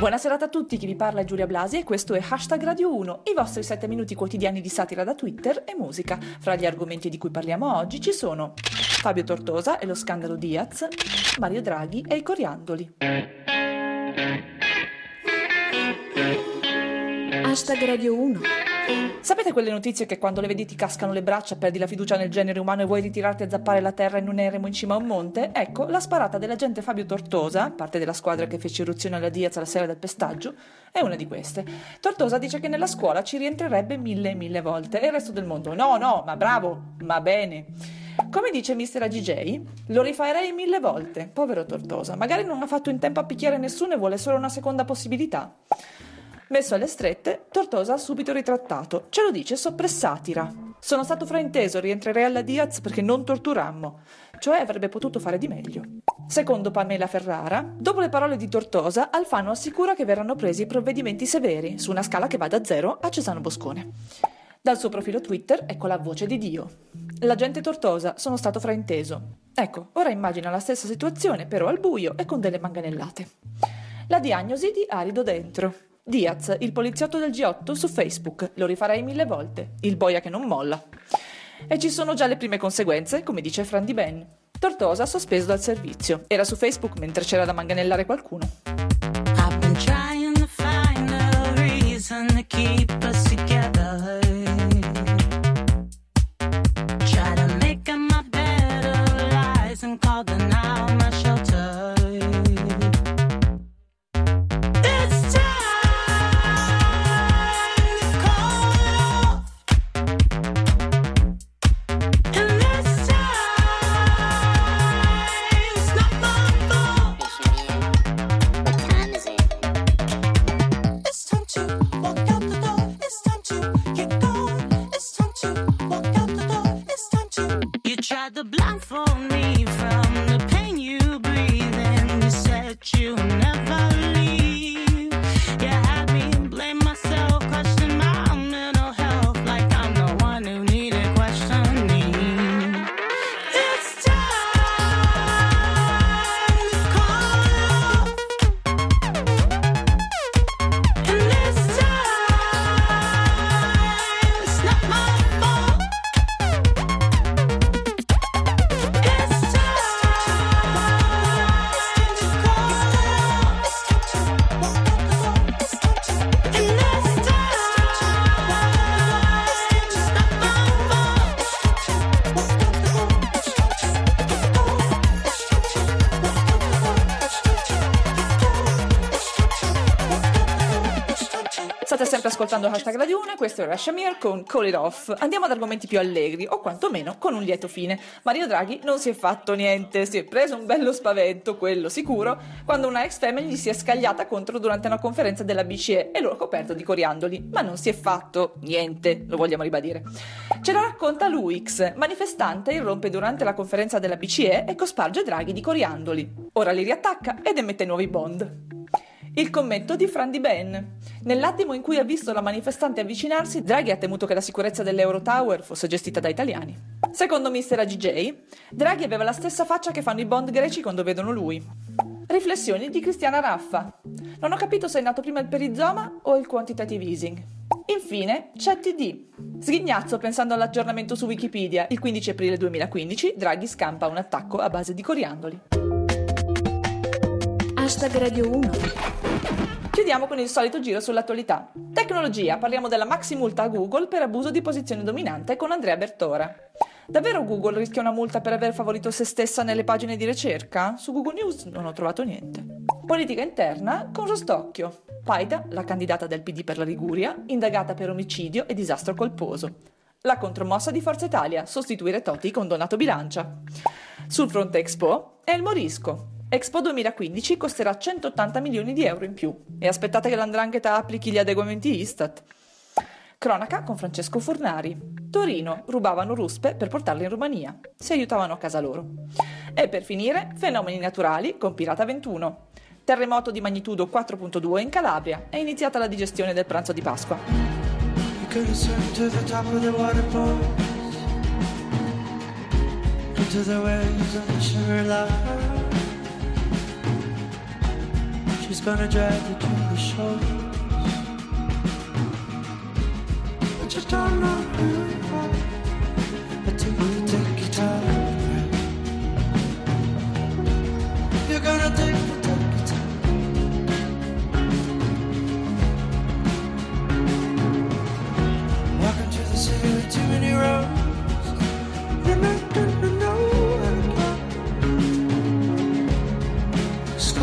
Buona serata a tutti, chi vi parla è Giulia Blasi e questo è Hashtag Radio 1, i vostri 7 minuti quotidiani di satira da Twitter e musica. Fra gli argomenti di cui parliamo oggi ci sono Fabio Tortosa e lo scandalo Diaz, Mario Draghi e i coriandoli. Hashtag Radio 1. Sapete quelle notizie che quando le vedi ti cascano le braccia, perdi la fiducia nel genere umano e vuoi ritirarti a zappare la terra in un eremo in cima a un monte? Ecco, la sparata dell'agente Fabio Tortosa, parte della squadra che fece irruzione alla Diaz la sera del pestaggio, è una di queste. Tortosa dice che nella scuola ci rientrerebbe mille e mille volte e il resto del mondo no, no, ma bravo, ma bene. Come dice Mr. AGJ, lo rifarei mille volte. Povero Tortosa, magari non ha fatto in tempo a picchiare nessuno e vuole solo una seconda possibilità. Messo alle strette, Tortosa ha subito ritrattato. Ce lo dice soppressatira. Sono stato frainteso, rientrerei alla Diaz perché non torturammo. Cioè avrebbe potuto fare di meglio. Secondo Pamela Ferrara, dopo le parole di Tortosa, Alfano assicura che verranno presi provvedimenti severi, su una scala che va da zero a Cesano Boscone. Dal suo profilo Twitter ecco la voce di Dio. L'agente Tortosa, sono stato frainteso. Ecco, ora immagina la stessa situazione, però al buio e con delle manganellate. La diagnosi di Arido Dentro. Diaz, il poliziotto del G8 su Facebook. Lo rifarei mille volte. Il boia che non molla. E ci sono già le prime conseguenze, come dice Fran Di Ben. Tortosa sospeso dal servizio. Era su Facebook mentre c'era da manganellare qualcuno. I've been trying to find a reason to keep State ascoltando Hashtag Radio 1 e questo è Rashamir con Call It Off. Andiamo ad argomenti più allegri, o quantomeno con un lieto fine. Mario Draghi non si è fatto niente, si è preso un bello spavento, quello sicuro, quando una ex family gli si è scagliata contro durante una conferenza della BCE e lo ha coperto di coriandoli. Ma non si è fatto niente, lo vogliamo ribadire. Ce lo racconta Luix, manifestante irrompe durante la conferenza della BCE e cosparge Draghi di coriandoli. Ora li riattacca ed emette nuovi bond. Il commento di Fran Di Ben. Nell'attimo in cui ha visto la manifestante avvicinarsi, Draghi ha temuto che la sicurezza dell'Eurotower fosse gestita da italiani. Secondo Mr. AGJ, Draghi aveva la stessa faccia che fanno i bond greci quando vedono lui. Riflessioni di Cristiana Raffa. Non ho capito se è nato prima il perizoma o il quantitative easing. Infine, ChatTD. Sghignazzo pensando all'aggiornamento su Wikipedia. Il 15 aprile 2015 Draghi scampa un attacco a base di coriandoli. Hashtag Radio 1. Chiudiamo con il solito giro sull'attualità. Tecnologia, parliamo della maxi multa a Google per abuso di posizione dominante con Andrea Bertora. Davvero Google rischia una multa per aver favorito se stessa nelle pagine di ricerca? Su Google News non ho trovato niente. Politica interna con Rostocchio. Paida, la candidata del PD per la Liguria, indagata per omicidio e disastro colposo. La contromossa di Forza Italia, sostituire Toti con Donato Bilancia. Sul fronte Expo è il Morisco. Expo 2015 costerà 180 milioni di euro in più. E aspettate che l'andrangheta applichi gli adeguamenti Istat. Cronaca con Francesco Fornari. Torino rubavano ruspe per portarle in Romania. Si aiutavano a casa loro. E per finire, fenomeni naturali con Pirata 21. Terremoto di magnitudo 4.2 in Calabria. È iniziata la digestione del pranzo di Pasqua. You She's gonna drag you to the shore But you don't know who you are Until you take your time You're gonna take, take your time Welcome to the city with too many roads. You're gonna know where to go. Just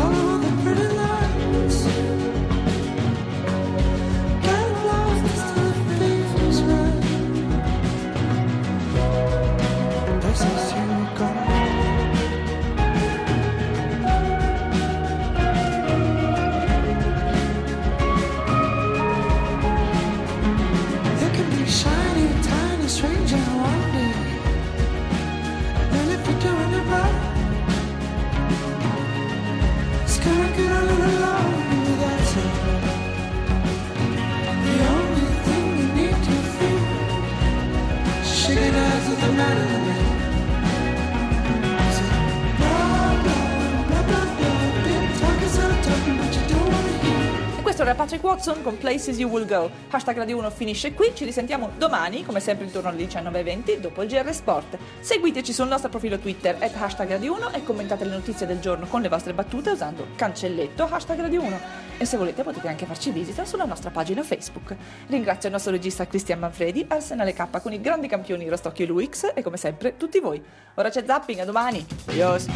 questo era Patrick Watson con Places You Will Go. Hashtag Radio 1 finisce qui, ci risentiamo domani, come sempre intorno alle 19.20, dopo il GR Sport. Seguiteci sul nostro profilo Twitter, at hashtag Radio 1 e commentate le notizie del giorno con le vostre battute usando cancelletto hashtag Radio 1. E se volete potete anche farci visita sulla nostra pagina Facebook. Ringrazio il nostro regista Cristian Manfredi, Arsenale K con i grandi campioni Rostocchio e Luix e come sempre tutti voi. Ora c'è Zapping, a domani. Adios.